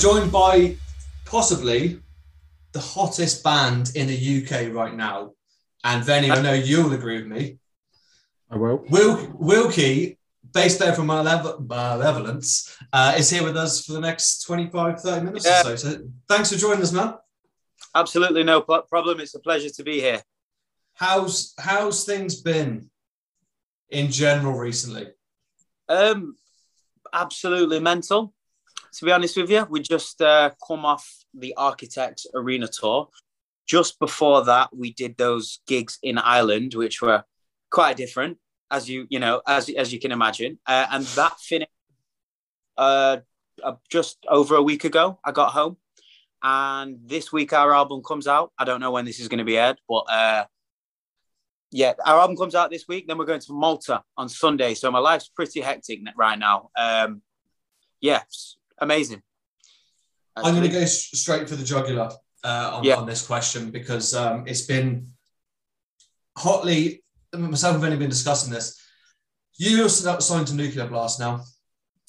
joined by possibly the hottest band in the UK right now. And Venny, I know you'll agree with me. I will. Wil- Wilkie, bass player from Malev- Malevolence, uh, is here with us for the next 25, 30 minutes Yeah. or so. So thanks for joining us, man. Absolutely no problem. It's a pleasure to be here. How's how's things been in general recently? Um, absolutely mental. To be honest with you, we just uh, come off the Architects Arena tour. Just before that, we did those gigs in Ireland, which were quite different, as you you know, as as you can imagine. Uh, and that finished uh, uh, just over a week ago. I got home, and this week our album comes out. I don't know when this is going to be aired, but uh, yeah, our album comes out this week. Then we're going to Malta on Sunday. So my life's pretty hectic right now. Um, yeah, amazing. I'm going to go straight for the jugular uh, on, Yeah. on this question because um, it's been hotly. Myself have been discussing this. You signed to Nuclear Blast now.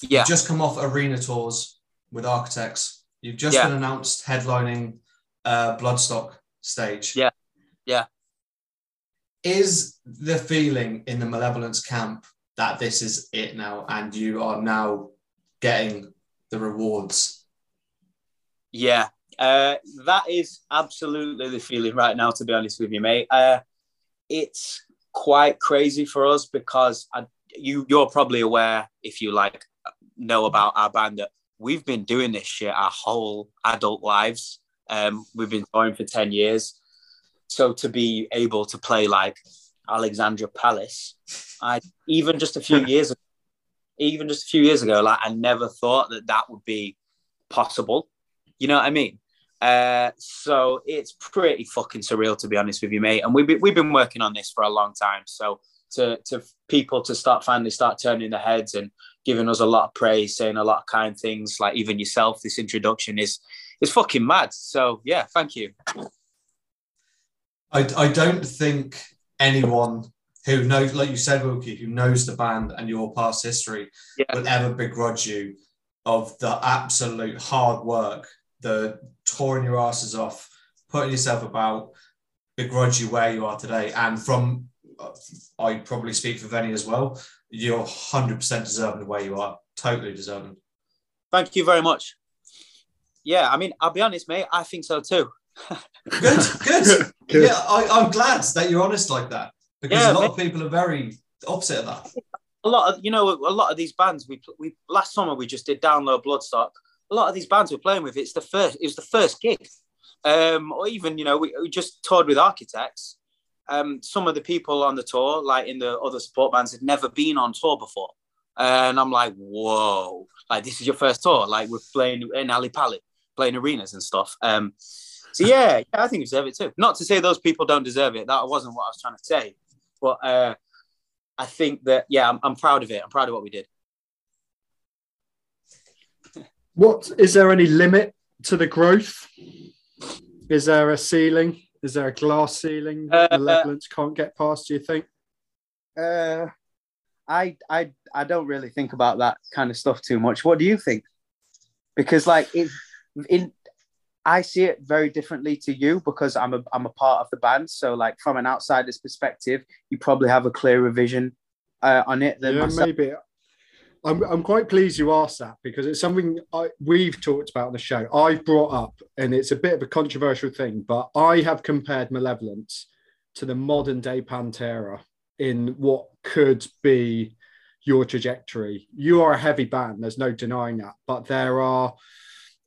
Yeah, You've just come off arena tours with Architects. You've just Yeah. been announced headlining uh, Bloodstock stage. Yeah. Yeah. Is the feeling in the Malevolence camp that this is it now and you are now getting the rewards? yeah. Uh, that is absolutely the feeling right now. To be honest with you, mate, uh, it's quite crazy for us because I, you you're probably aware if you like know about our band that we've been doing this shit our whole adult lives. Um, we've been touring for ten years, so to be able to play like Alexandra Palace, I even just a few years ago, even just a few years ago, like I never thought that that would be possible. You know what I mean? Uh, so it's pretty fucking surreal to be honest with you, mate. And we've been, we've been working on this for a long time. So to to people to start finally start turning their heads and giving us a lot of praise, saying a lot of kind things, like even yourself, this introduction is is fucking mad. So yeah, thank you. I, I don't think anyone who knows, like you said, Wilkie, who knows the band and your past history Yeah. will ever begrudge you of the absolute hard work, the touring your asses off, putting yourself about, begrudge you where you are today. And from, uh, I probably speak for Venny as well, you're 100% deserving of where you are, totally deserving. Thank you very much. Yeah, I mean, I'll be honest, mate. I think so too. Good, good. Good. Yeah, I, I'm glad that you're honest like that because Yeah, a lot of people are very opposite of that. a lot of you know a lot of these bands we we last summer we just did download bloodstock. A lot of these bands we're playing with it's the first it was the first gig. Um or even you know we, we just toured with architects. Um some of the people on the tour like in the other support bands had never been on tour before. And i'm like whoa. Like this is your first tour. Like we're playing in ali pali playing arenas and stuff. Um so yeah, yeah i think you deserve it too. Not to say those people don't deserve it. That wasn't what i was trying to say but uh I think that yeah, I'm, I'm proud of it. I'm proud of what we did. What is there any limit to the growth? Is there a ceiling? Is there a glass ceiling that Uh, malevolence can't get past? Do you think? Uh, I I I don't really think about that kind of stuff too much. What do you think? Because like it, in I see it very differently to you because I'm a I'm a part of the band. So like from an outsider's perspective, you probably have a clearer vision uh, on it than yeah, myself. maybe. I'm, I'm quite pleased you asked that because it's something I, we've talked about on the show. I've brought up, and it's a bit of a controversial thing, but I have compared Malevolence to the modern day Pantera in what could be your trajectory. You are a heavy band, there's no denying that, but there are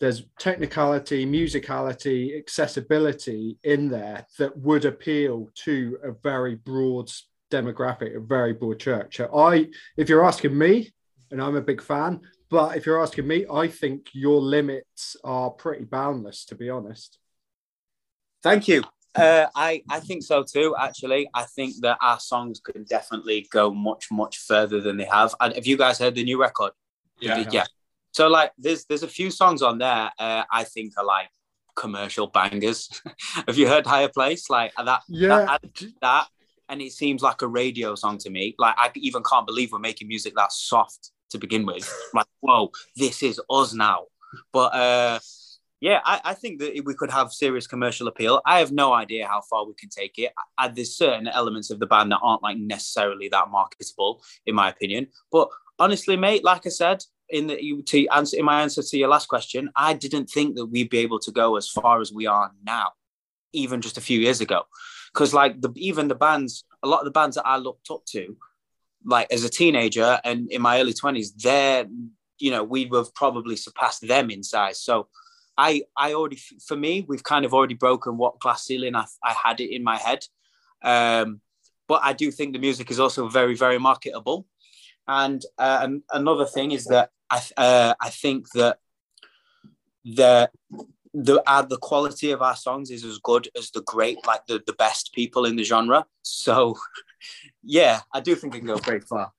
there's technicality, musicality, accessibility in there that would appeal to a very broad demographic, a very broad church. So I, if you're asking me, and I'm a big fan, but if you're asking me, I think your limits are pretty boundless, to be honest. Thank you. Uh, I I think so too. Actually, I think that our songs could definitely go much much further than they have. And have you guys heard the new record? Yeah. yeah. So like, there's there's a few songs on there uh, I think are like commercial bangers. have you heard Higher Place? Like that. Yeah, That, that and it seems like a radio song to me. Like I even can't believe we're making music that soft to begin with. like, whoa, this is us now. But uh, yeah, I, I, think that we could have serious commercial appeal. I have no idea how far we can take it. I, there's certain elements of the band that aren't like necessarily that marketable, in my opinion. But honestly, mate, like I said in the to answer in my answer to your last question, I didn't think that we'd be able to go as far as we are now, even just a few years ago. Because like the even the bands, a lot of the bands that I looked up to, like as a teenager and in my early twenties, they're you know we have probably surpassed them in size. So I I already for me we've kind of already broken what glass ceiling I, I had it in my head. Um, but I do think the music is also very very marketable. And uh, another thing is that I uh, I think that the the uh, the quality of our songs is as good as the great like the, the best people in the genre. So yeah, I do think it can go very far.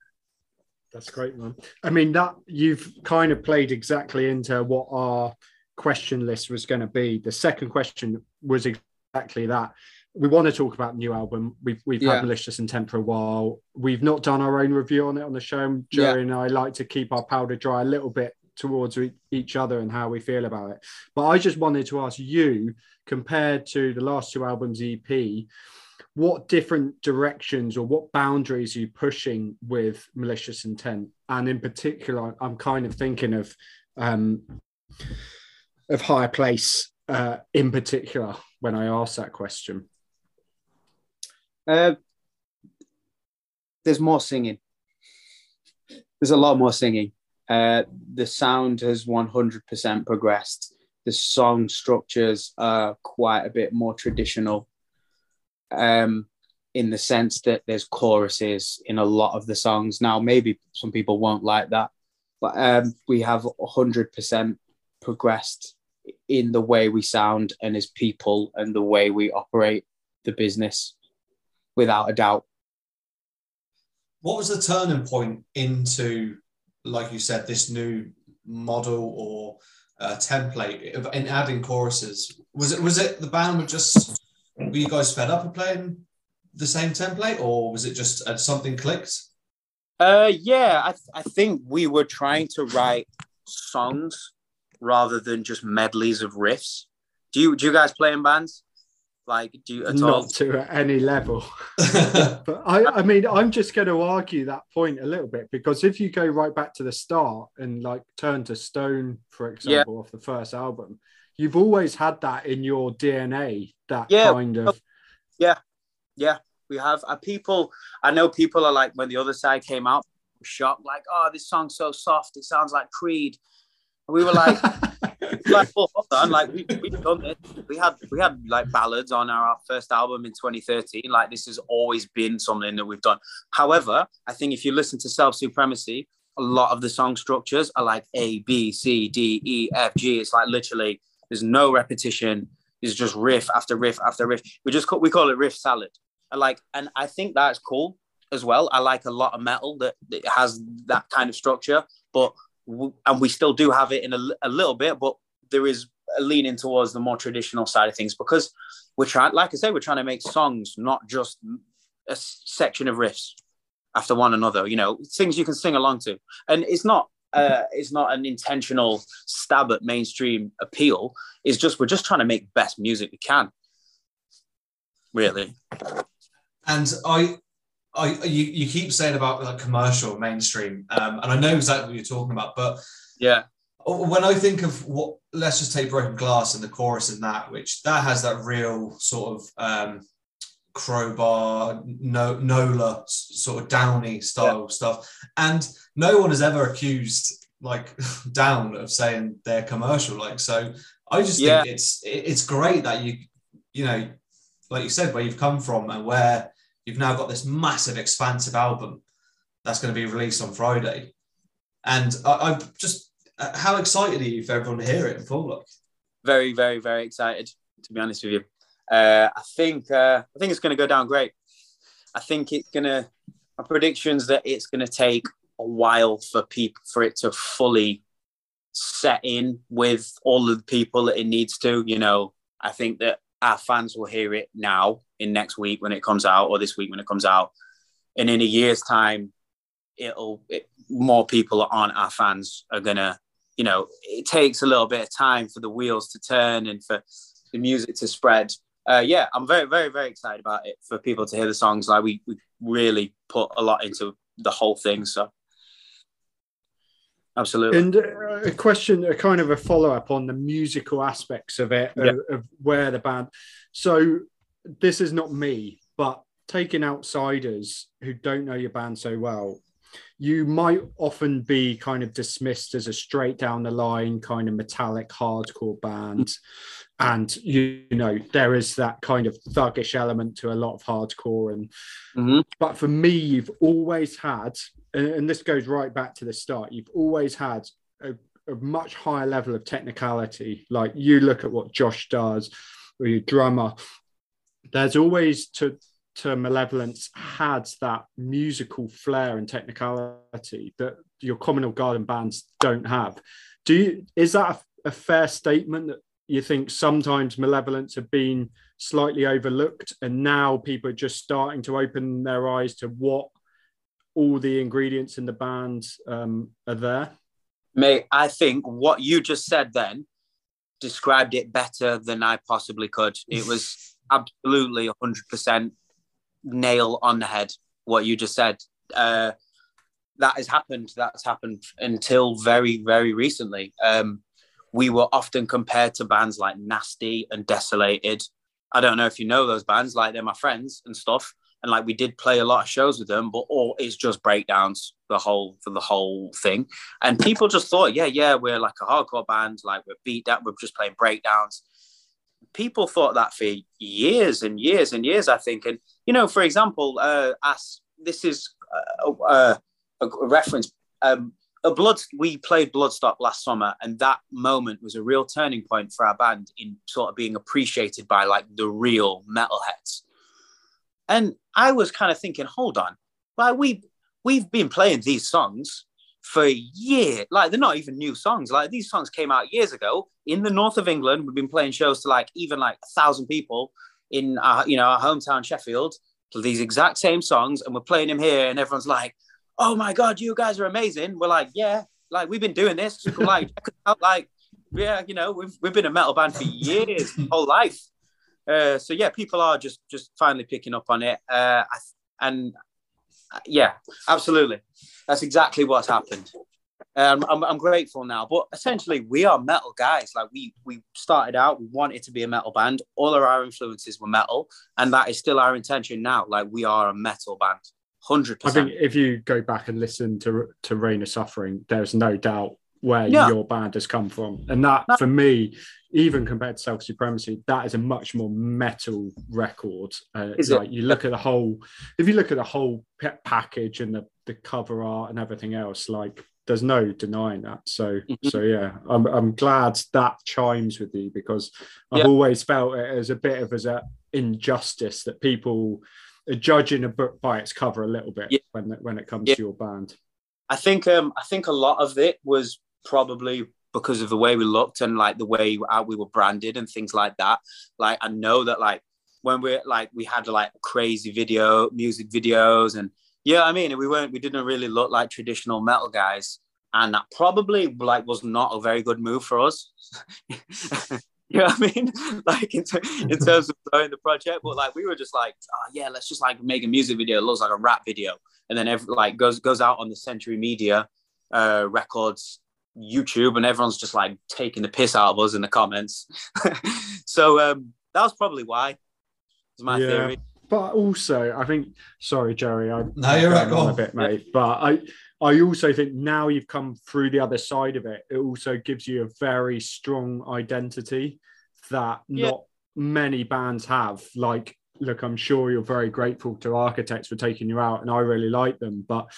That's great, man. I mean that you've kind of played exactly into what our question list was going to be. The second question was exactly that. We want to talk about new album. We've we've yeah. had Malicious Intent for a while. We've not done our own review on it on the show. Jerry yeah. and I like to keep our powder dry a little bit towards each other and how we feel about it. But I just wanted to ask you, compared to the last two albums EP, what different directions or what boundaries are you pushing with malicious intent? And in particular, I'm kind of thinking of um, of higher place uh, in particular when I ask that question? Uh, there's more singing. There's a lot more singing. Uh, the sound has 100% progressed. The song structures are quite a bit more traditional um, in the sense that there's choruses in a lot of the songs. Now, maybe some people won't like that, but um, we have 100% progressed in the way we sound and as people and the way we operate the business, without a doubt. What was the turning point into, like you said, this new model or uh, template in adding choruses? Was it was it the band were just were you guys fed up of playing the same template, or was it just uh, something clicked? Uh, yeah, I, th- I think we were trying to write songs rather than just medleys of riffs. Do you do you guys play in bands? Like do you at not all? to any level? but I, I mean, I'm just going to argue that point a little bit because if you go right back to the start and like turn to Stone, for example, yeah. off the first album, you've always had that in your DNA. That yeah, kind of yeah, yeah. We have uh, people. I know people are like when the other side came out, shocked, like, "Oh, this song's so soft. It sounds like Creed." We were like, like, well, on, like we, we've done it. We had we had like ballads on our first album in 2013. Like this has always been something that we've done. However, I think if you listen to Self Supremacy, a lot of the song structures are like A, B, C, D, E, F, G. It's like literally there's no repetition. It's just riff after riff after riff. We just call, we call it riff salad. And like, and I think that's cool as well. I like a lot of metal that, that has that kind of structure, but and we still do have it in a, a little bit, but there is a leaning towards the more traditional side of things because we're trying, like I say, we're trying to make songs, not just a section of riffs after one another. You know, things you can sing along to, and it's not. Uh, it's not an intentional stab at mainstream appeal. It's just we're just trying to make best music we can. Really. And I I, you, you keep saying about like commercial mainstream, um, and I know exactly what you're talking about, but yeah, when I think of what, let's just take Broken Glass and the chorus in that, which that has that real sort of um, crowbar, no, Nola sort of downy style yeah. stuff, and no one has ever accused like Down of saying they're commercial. Like, so I just yeah. think it's it's great that you you know, like you said, where you've come from and where you've now got this massive, expansive album that's going to be released on Friday. And I, am just, uh, how excited are you for everyone to hear it in full? Look, very, very, very excited. To be honest with you, uh, I think uh, I think it's going to go down great. I think it's going to. My predictions that it's going to take a while for people for it to fully set in with all of the people that it needs to. You know, I think that our fans will hear it now in next week when it comes out or this week when it comes out and in a year's time it'll it, more people that aren't our fans are gonna you know, it takes a little bit of time for the wheels to turn and for the music to spread. Uh, yeah, I'm very, very, very excited about it for people to hear the songs. Like we, we really put a lot into the whole thing. So absolutely. And uh, a question, a kind of a follow up on the musical aspects of it, Yeah. of, of where the band. So this is not me, but taking outsiders who don't know your band so well, you might often be kind of dismissed as a straight down the line kind of metallic hardcore band. And you, know, there is that kind of thuggish element to a lot of hardcore. And Mhm. but for me, you've always had, and, and this goes right back to the start, you've always had a, a much higher level of technicality. Like you look at what Josh does, or your drummer, there's always to to malevolence had that musical flair and technicality that your communal garden bands don't have. Do you is that a, a fair statement that you think sometimes malevolence have been slightly overlooked and now people are just starting to open their eyes to what all the ingredients in the band um, are there? Mate, I think what you just said then described it better than I possibly could. It was absolutely 100% nail on the head, what you just said. Uh, that has happened. That's happened until very, very recently. Um, we were often compared to bands like Nasty and Desolated. I don't know if you know those bands, like they're my friends and stuff. And like we did play a lot of shows with them, but all it's just breakdowns the whole for the whole thing. And people just thought, yeah, yeah, we're like a hardcore band, like we're beat that, we're just playing breakdowns. People thought that for years and years and years, I think. And you know, for example, uh, as this is uh, uh, a reference. Um, blood we played Bloodstock last summer, and that moment was a real turning point for our band in sort of being appreciated by like the real metalheads. And I was kind of thinking, hold on, like we we've been playing these songs for a year. Like they're not even new songs. Like these songs came out years ago in the north of England. We've been playing shows to like even like a thousand people in our, you know our hometown Sheffield to these exact same songs, and we're playing them here, and everyone's like, "Oh my god, you guys are amazing!" We're like, "Yeah, like we've been doing this, like, like, yeah, you know, we've we've been a metal band for years, whole life." Uh, so yeah, people are just just finally picking up on it, uh, and uh, yeah, absolutely, that's exactly what's happened. Um, I'm, I'm grateful now, but essentially we are metal guys. Like we we started out, we wanted to be a metal band. All of our influences were metal, and that is still our intention now. Like we are a metal band, hundred I think if you go back and listen to to Reign of Suffering, there's no doubt where Yeah. your band has come from, and that No. for me, even compared to Self Supremacy, that is a much more metal record. Uh, Is it? you look at the whole, if you look at the whole package and the the cover art and everything else, like there's no denying that. So Mhm. so yeah, I'm I'm glad that chimes with you because I've Yeah. always felt it as a bit of as a injustice that people judging a book by its cover a little bit Yeah. when when it comes Yeah. to your band. I think um I think a lot of it was probably because of the way we looked and like the way we were branded and things like that. Like I know that like when we're like we had like crazy video music videos and yeah, I mean we weren't we didn't really look like traditional metal guys. And that probably like was not a very good move for us. you know what I mean? Like in, ter- in terms of growing the project, but like we were just like, oh yeah, let's just like make a music video. It looks like a rap video and then every, like goes goes out on the Century Media uh, Records YouTube, and everyone's just like taking the piss out of us in the comments. so um, that was probably why. Is my Yeah. theory. But also, I think sorry, Jerry, I No, you're right, go on a bit, mate. But I I also think now you've come through the other side of it, it also gives you a very strong identity that Yeah. not many bands have. Like, look, I'm sure you're very grateful to Architects for taking you out, and I really like them. But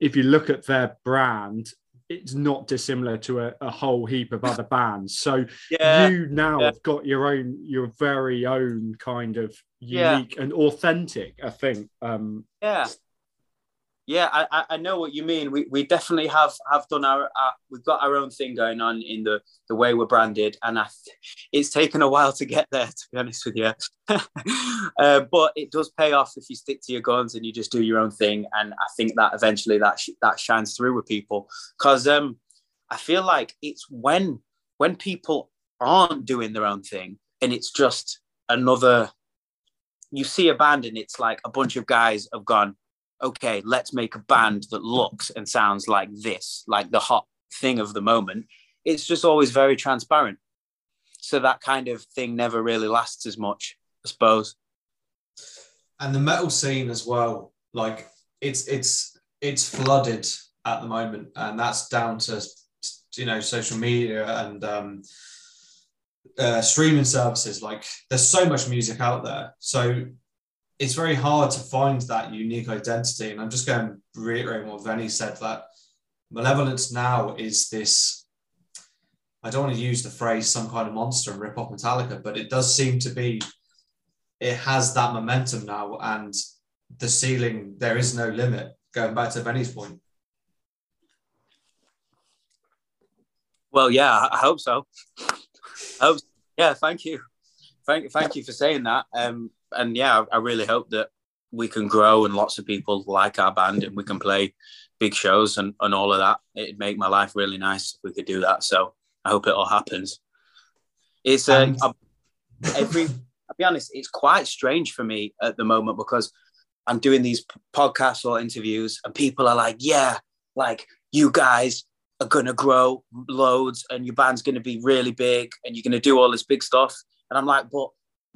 if you look at their brand, it's not dissimilar to a, a whole heap of other bands. So Yeah, you now yeah. have got your own, your very own kind of unique and authentic. I think. Um, yeah, yeah. I, I- know what you mean. We, we definitely have have done our, our we've got our own thing going on in the the way we're branded, and I, it's taken a while to get there. To be honest with you, uh, but it does pay off if you stick to your guns and you just do your own thing. And I think that eventually that sh- that shines through with people because um I feel like it's when when people aren't doing their own thing and it's just another you see a band and it's like a bunch of guys have gone okay let's make a band that looks and sounds like this like the hot thing of the moment. It's just always very transparent. So that kind of thing never really lasts as much i suppose. And the metal scene as well like it's it's it's flooded at the moment and that's down to you know social media and um, uh, streaming services. Like there's so much music out there. So it's very hard to find that unique identity and i'm just going to reiterate what Venny said that malevolence now is this i don't want to use the phrase some kind of monster and rip off metallica but it does seem to be it has that momentum now and the ceiling there is no limit going back to Venny's point Well, yeah, I hope so. I hope, yeah, thank you, thank thank you for saying that. Um, and yeah, I really hope that we can grow and lots of people like our band and we can play big shows and, and all of that. It'd make my life really nice if we could do that. So I hope it all happens. It's uh, um, every. I'll be honest, it's quite strange for me at the moment because I'm doing these podcasts or interviews and people are like, yeah, like you guys are going to grow loads and your band's going to be really big and you're going to do all this big stuff. And I'm like, but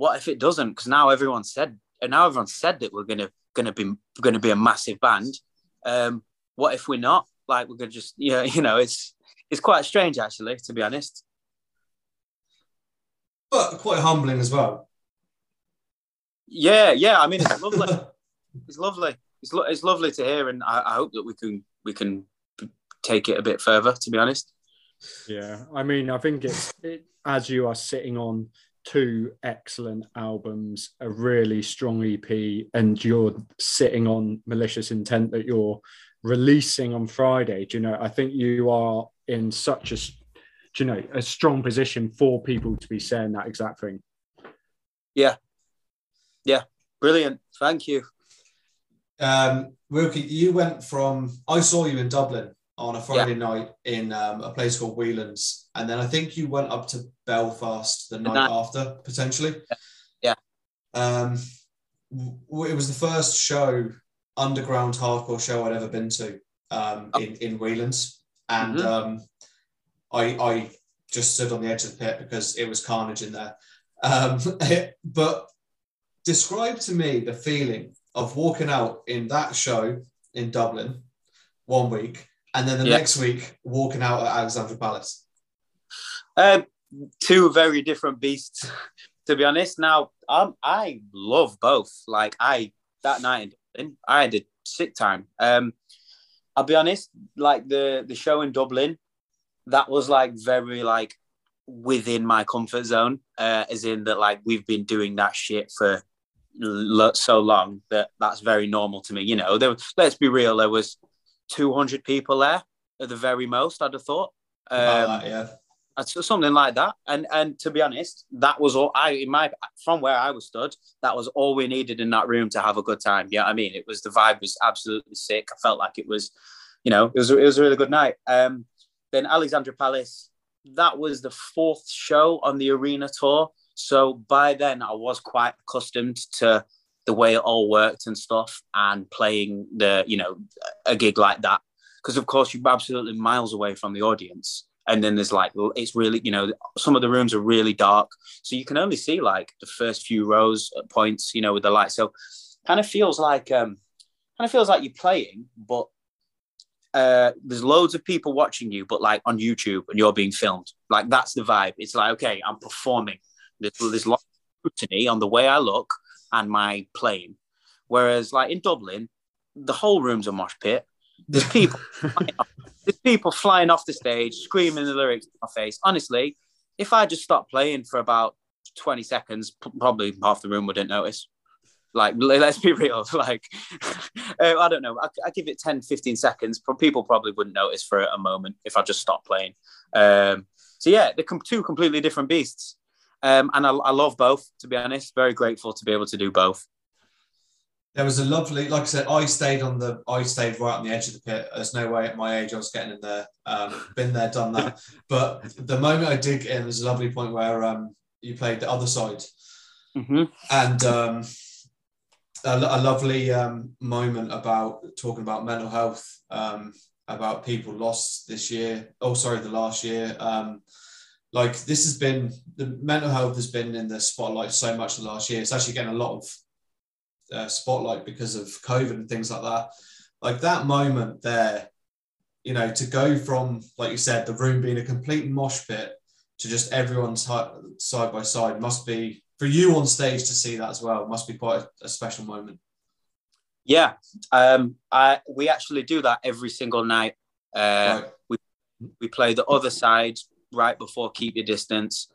what if it doesn't? Because now everyone said, and now everyone said that we're going to going to be going to be a massive band. Um, what if we're not? Like we're going to just, yeah, you know, it's it's quite strange actually, to be honest. But quite humbling as well. Yeah, yeah. I mean, it's lovely. it's lovely. It's, lo- it's lovely to hear, and I, I hope that we can we can take it a bit further, to be honest. Yeah, I mean, I think it's it, as you are sitting on two excellent albums, a really strong EP, and you're sitting on Malicious Intent that you're releasing on Friday. Do you know? I think you are in such a, do you know, a strong position for people to be saying that exact thing. Yeah, yeah, brilliant. Thank you. Um, Wilkie, you went from I saw you in Dublin on a Friday yeah. night in um, a place called Whelan's, and then I think you went up to Belfast the, the night, night, after potentially. Yeah. Um, it was the first show, underground hardcore show I'd ever been to um, oh. in in Whelan's, and mm-hmm. um, I I just stood on the edge of the pit because it was carnage in there. Um, but describe to me the feeling of walking out in that show in Dublin one week and then the yeah. next week walking out at Alexandra Palace? Um, two very different beasts, to be honest. Now, um, I love both. Like I that night in Dublin, I had a sick time. Um, I'll be honest, like the the show in Dublin, that was like very like within my comfort zone, uh, as in that like we've been doing that shit for so long that that's very normal to me. You know, there, let's be real, there was 200 people there at the very most, I'd have thought. Um, that, yeah. Something like that, and and to be honest, that was all I in my from where I was stood. That was all we needed in that room to have a good time. Yeah, I mean, it was the vibe was absolutely sick. I felt like it was, you know, it was it was a really good night. Um, then Alexandra Palace, that was the fourth show on the arena tour. So by then, I was quite accustomed to the way it all worked and stuff and playing the you know a gig like that because of course you're absolutely miles away from the audience and then there's like it's really you know some of the rooms are really dark so you can only see like the first few rows at points you know with the light so kind of feels like um kind of feels like you're playing but uh, there's loads of people watching you, but like on YouTube, and you're being filmed. Like that's the vibe. It's like okay, I'm performing. There's, there's of scrutiny on the way I look, and my playing. Whereas, like in Dublin, the whole room's a mosh pit. There's people, off, there's people flying off the stage, screaming the lyrics in my face. Honestly, if I just stopped playing for about 20 seconds, probably half the room wouldn't notice. Like, let's be real. Like, uh, I don't know. I, I, give it 10, 15 seconds. People probably wouldn't notice for a moment if I just stopped playing. Um, so, yeah, they're two completely different beasts. Um, and I, I, love both, to be honest. Very grateful to be able to do both. there was a lovely, like I said, I stayed on the, I stayed right on the edge of the pit. There's no way at my age I was getting in there. Um, been there, done that. But the moment I did get in, there's a lovely point where um, you played the other side, Mhm. and um, a, a lovely um, moment about talking about mental health, um, about people lost this year. Oh, sorry, the last year. Like this has been the mental health has been in the spotlight so much the last year. It's actually getting a lot of uh, spotlight because of COVID and things like that. Like that moment there, you know, to go from like you said, the room being a complete mosh pit to just everyone si- side by side must be for you on stage to see that as well. Must be quite a, a special moment. Yeah, um, I we actually do that every single night. Uh, Right. we play the other side right before Keep Your Distance,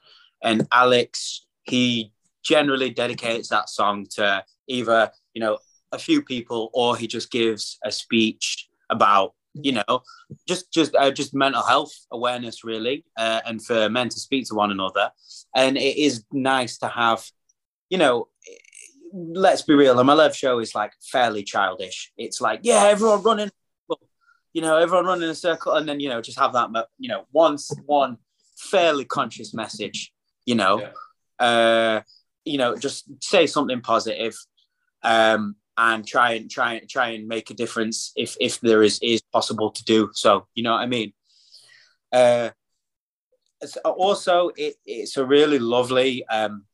and Alex he generally dedicates that song to either you know a few people or he just gives a speech about you know just just uh, just mental health awareness really uh, and for men to speak to one another and it is nice to have you know let's be real, the Malev show is like fairly childish. It's like, yeah, everyone running, you know, everyone running in a circle, and then you know, just have that, you know, once one fairly conscious message, you know, uh, you know, just say something positive, um, and try and try and try and make a difference if if there is is possible to do so. You know what I mean? Uh, also, it, it's a really lovely. Um,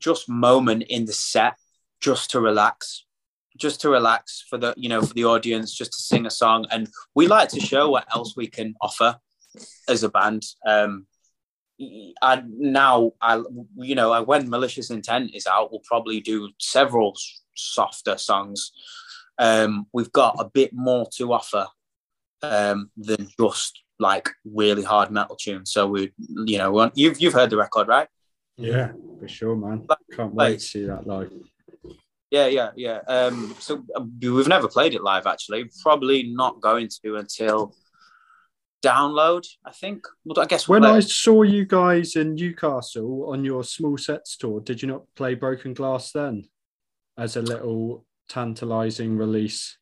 just moment in the set just to relax just to relax for the you know for the audience just to sing a song and we like to show what else we can offer as a band um and now i you know when malicious intent is out we'll probably do several softer songs um we've got a bit more to offer um than just like really hard metal tunes so we you know you've you've heard the record right Yeah, for sure, man. Can't Like- wait to see that live. Yeah, yeah, yeah. Um, so uh, we've never played it live, actually. Probably not going to until download. I think. Well, I guess we'll When play- I saw you guys in Newcastle on your small sets tour, did you not play Broken Glass then as a little tantalizing release?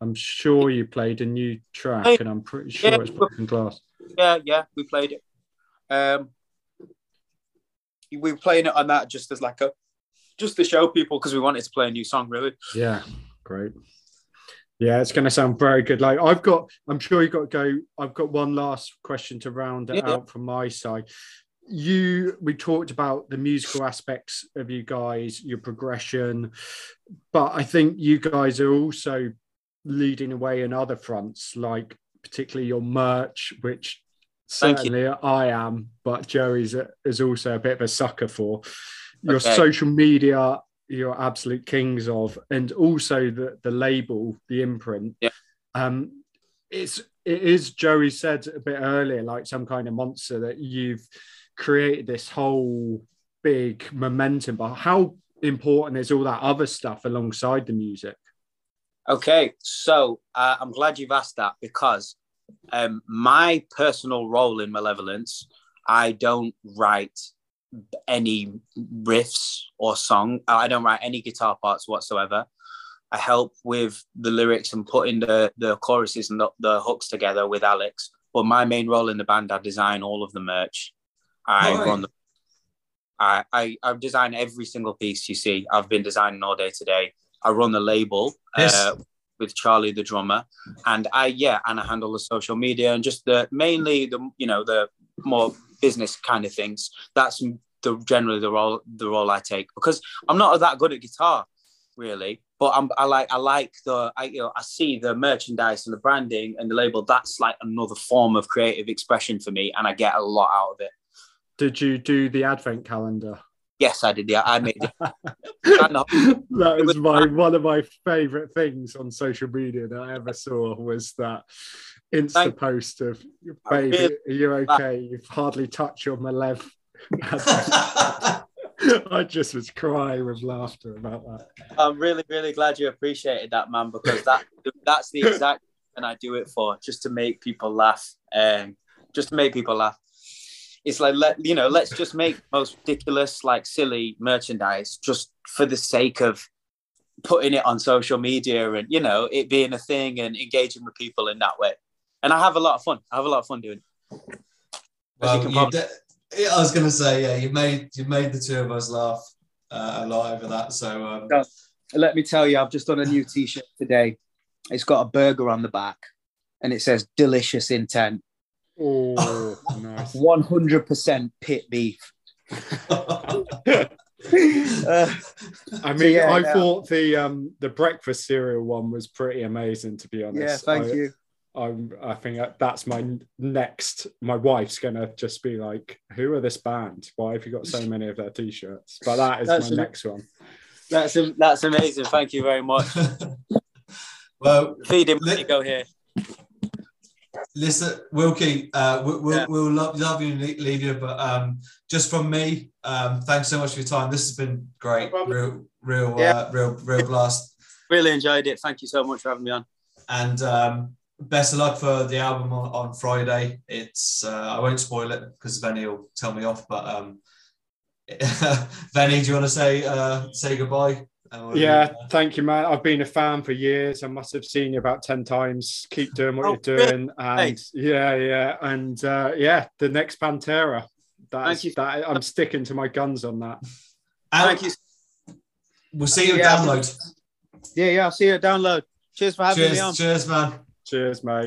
I'm sure you played a new track, and I'm pretty sure yeah. it's Broken Glass. yeah, yeah, we played it. Um, we were playing it on that just as like a just to show people because we wanted to play a new song, really. Yeah, great. Yeah, it's going to sound very good. Like I've got, I'm sure you've got to go. I've got one last question to round it Yeah. out from my side. You, we talked about the musical aspects of you guys, your progression, but I think you guys are also leading away in other fronts, like particularly your merch, which Thank you. certainly I am, but Joey's a, is also a bit of a sucker for your Okay. social media. You're absolute kings of, and also the the label, the imprint. Yeah. Um, it's it is Joey said a bit earlier, like some kind of monster that you've created this whole big momentum. But how important is all that other stuff alongside the music? Okay, so uh, I'm glad you've asked that because um, my personal role in Malevolence, I don't write any riffs or song. I don't write any guitar parts whatsoever. I help with the lyrics and putting the, the choruses and the, the hooks together with Alex. But my main role in the band, I design all of the merch. I Right. run the I, I I design every single piece you see. I've been designing all day today. I run the label Yes. uh, with Charlie, the drummer, and I yeah, and I handle the social media and just the mainly the you know the more business kind of things. That's the generally the role the role I take because I'm not that good at guitar, really. But I'm I like I like the I you know I see the merchandise and the branding and the label. That's like another form of creative expression for me, and I get a lot out of it. Did you do the advent calendar? Yes, I did. Yeah, I made it. that was my one of my favorite things on social media that I ever saw was that Insta post of baby, are you okay? You've hardly touched your Malev. I just was crying with laughter about that. I'm really, really glad you appreciated that, man, because that that's the exact and I do it for, just to make people laugh, um, just to make people laugh. It's like let you know, let's just make most ridiculous, like silly merchandise just for the sake of putting it on social media and you know it being a thing and engaging with people in that way. And I have a lot of fun. I have a lot of fun doing. it. Well, probably- de- I was going to say, yeah, you made you made the two of us laugh uh, a lot over that. So um, Yeah. Let me tell you, I've just done a new T-shirt today. It's got a burger on the back, and it says "delicious intent." Oh, nice. One hundred percent pit beef. Uh, I mean, yeah, I yeah. thought the um the breakfast cereal one was pretty amazing, to be honest. yeah, thank I, you. I'm, I think that's my next. My wife's gonna just be like, "Who are this band? Why have you got so many of their t-shirts?" But that is That's my an- next one. That's that's amazing. Thank you very much. well, Feeding Let- money go here. Listen, Wilkie, uh, we- we'll, Yeah. we'll love, love you and leave you, but um, just from me, um, thanks so much for your time. This has been great, real, real, Yeah. uh, real, real blast. Really enjoyed it. Thank you so much for having me on. And um, best of luck for the album on, on Friday. It's uh, I won't spoil it because Venny will tell me off. But um, Venny, do you want to say uh, say goodbye? And we'll- Yeah, thank you, man. I've been a fan for years. I must have seen you about ten times. Keep doing what Oh, you're really? doing, and yeah, yeah, and uh, yeah, the next Pantera. That's, Thank you. That I'm sticking to my guns on that. And Thank you. We'll see you Yeah. download. Yeah, yeah. I'll see you at download. Cheers for having me on. Cheers, cheers, man. Cheers, mate.